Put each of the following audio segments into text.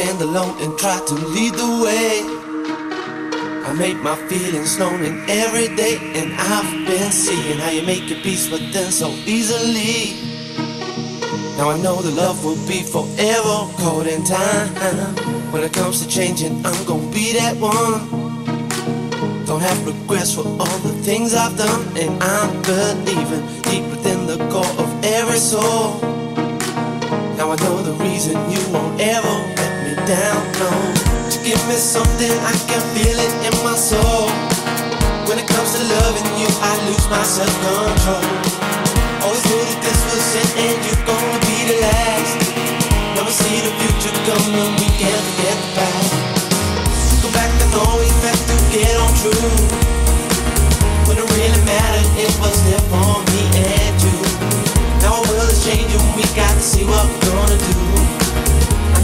stand alone and try to lead the way. I make my feelings known in every day, and I've been seeing how you make your peace with them so easily. Now I know the love will be forever caught in time. When it comes to changing, I'm gonna be that one. Don't have regrets for all the things I've done, and I'm believing deep within the core of every soul. Now I know the reason you won't ever down, no. To give me something, I can feel it in my soul. When it comes to loving you, I lose my self control. Always knew that this was it, and you're gonna be the last. We see the future coming, we can't forget the past. Go back and always have to get on true. When it really mattered, it was there for me and you. Now our world is changing, we got to see what we're gonna do.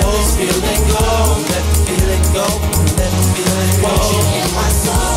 let the feeling go, let the feeling go, let the feeling go. Won't you in my soul?